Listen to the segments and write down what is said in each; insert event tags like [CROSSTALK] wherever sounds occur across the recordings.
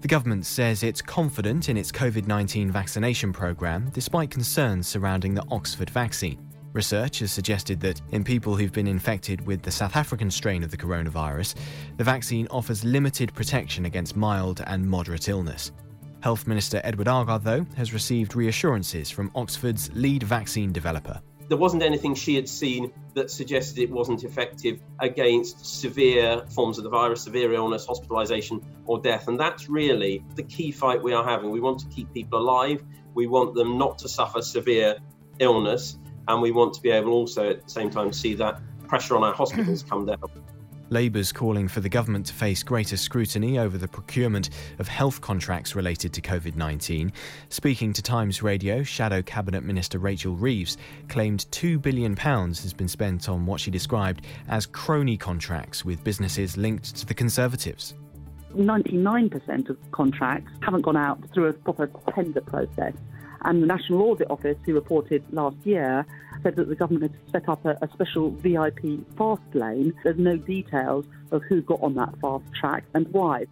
The government says it's confident in its COVID 19 vaccination programme despite concerns surrounding the Oxford vaccine. Research has suggested that in people who've been infected with the South African strain of the coronavirus, the vaccine offers limited protection against mild and moderate illness. Health Minister Edward Argar, though, has received reassurances from Oxford's lead vaccine developer there wasn't anything she had seen that suggested it wasn't effective against severe forms of the virus, severe illness, hospitalization, or death. And that's really the key fight we are having. We want to keep people alive, we want them not to suffer severe illness, and we want to be able also at the same time see that pressure on our hospitals [CLEARS THROAT] come down. Labour's calling for the government to face greater scrutiny over the procurement of health contracts related to COVID 19. Speaking to Times Radio, Shadow Cabinet Minister Rachel Reeves claimed £2 billion has been spent on what she described as crony contracts with businesses linked to the Conservatives. 99% of contracts haven't gone out through a proper tender process. And the National Audit Office, who reported last year, said that the government had set up a, a special VIP fast lane. There's no details of who got on that fast track and why.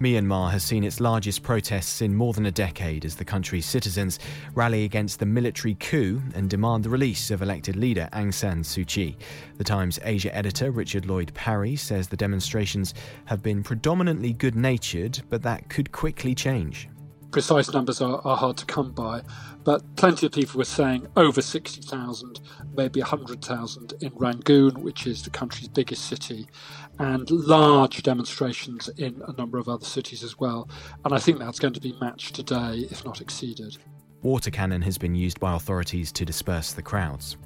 Myanmar has seen its largest protests in more than a decade as the country's citizens rally against the military coup and demand the release of elected leader Aung San Suu Kyi. The Times Asia editor Richard Lloyd Parry says the demonstrations have been predominantly good natured, but that could quickly change precise numbers are, are hard to come by, but plenty of people were saying over 60,000, maybe 100,000 in Rangoon, which is the country's biggest city, and large demonstrations in a number of other cities as well. And I think that's going to be matched today, if not exceeded. Water cannon has been used by authorities to disperse the crowds.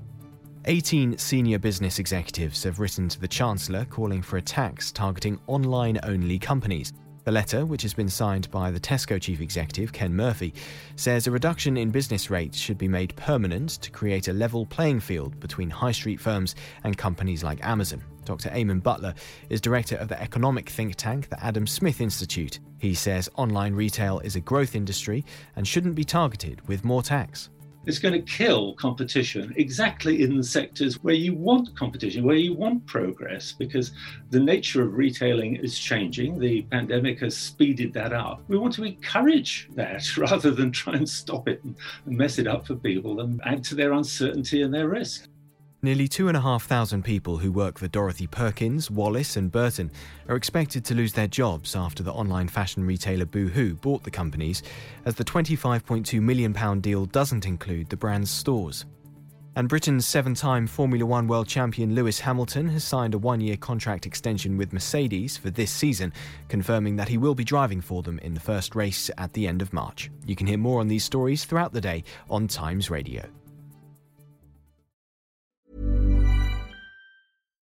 18 senior business executives have written to the Chancellor calling for a tax targeting online only companies. The letter, which has been signed by the Tesco chief executive, Ken Murphy, says a reduction in business rates should be made permanent to create a level playing field between high street firms and companies like Amazon. Dr. Eamonn Butler is director of the economic think tank, the Adam Smith Institute. He says online retail is a growth industry and shouldn't be targeted with more tax. It's going to kill competition exactly in the sectors where you want competition, where you want progress, because the nature of retailing is changing. The pandemic has speeded that up. We want to encourage that [LAUGHS] rather than try and stop it and mess it up for people and add to their uncertainty and their risk. Nearly 2,500 people who work for Dorothy Perkins, Wallis, and Burton are expected to lose their jobs after the online fashion retailer Boohoo bought the companies, as the £25.2 million deal doesn't include the brand's stores. And Britain's seven time Formula One world champion Lewis Hamilton has signed a one year contract extension with Mercedes for this season, confirming that he will be driving for them in the first race at the end of March. You can hear more on these stories throughout the day on Times Radio.